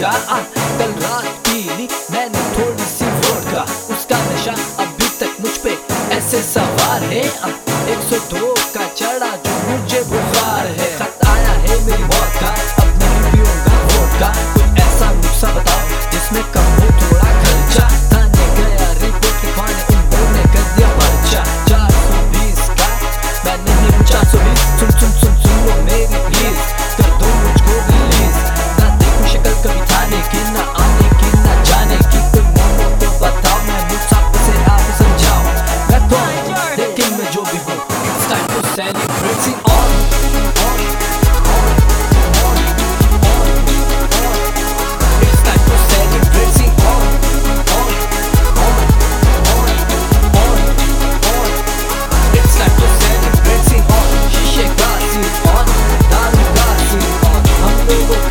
टोटका कल रात पी मैंने थोड़ी सी वोडका उसका नशा अभी तक मुझ पे ऐसे सवार है। एक सौ दो का चढ़ा जो मुझे बुखार है। खत आया है मेरी मौत का अब नहीं पीऊँगा वोडका कोई ऐसा नुस्खा बताओ जिसमें कम हो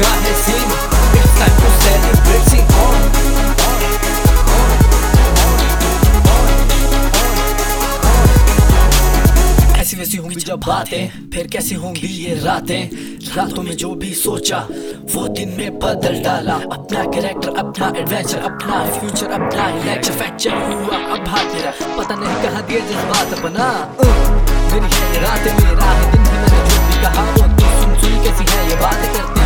का है सीन ऐसी वैसी होंगी जब बातें फिर कैसी होंगी ये रातें? रातों में जो भी सोचा वो दिन में बदल डाला। अपना कैरेक्टर अपना एडवेंचर अपना फ्यूचर अपना लेक्चर फ्रैक्चर हुआ अब हाथ मेरा पता नहीं कहाँ दिए जज्बात अपना uh, मेरी है ये रात मेरा है दिन है मैंने जो भी कहा। वो तो सुन सुन कैसी है ये बात करती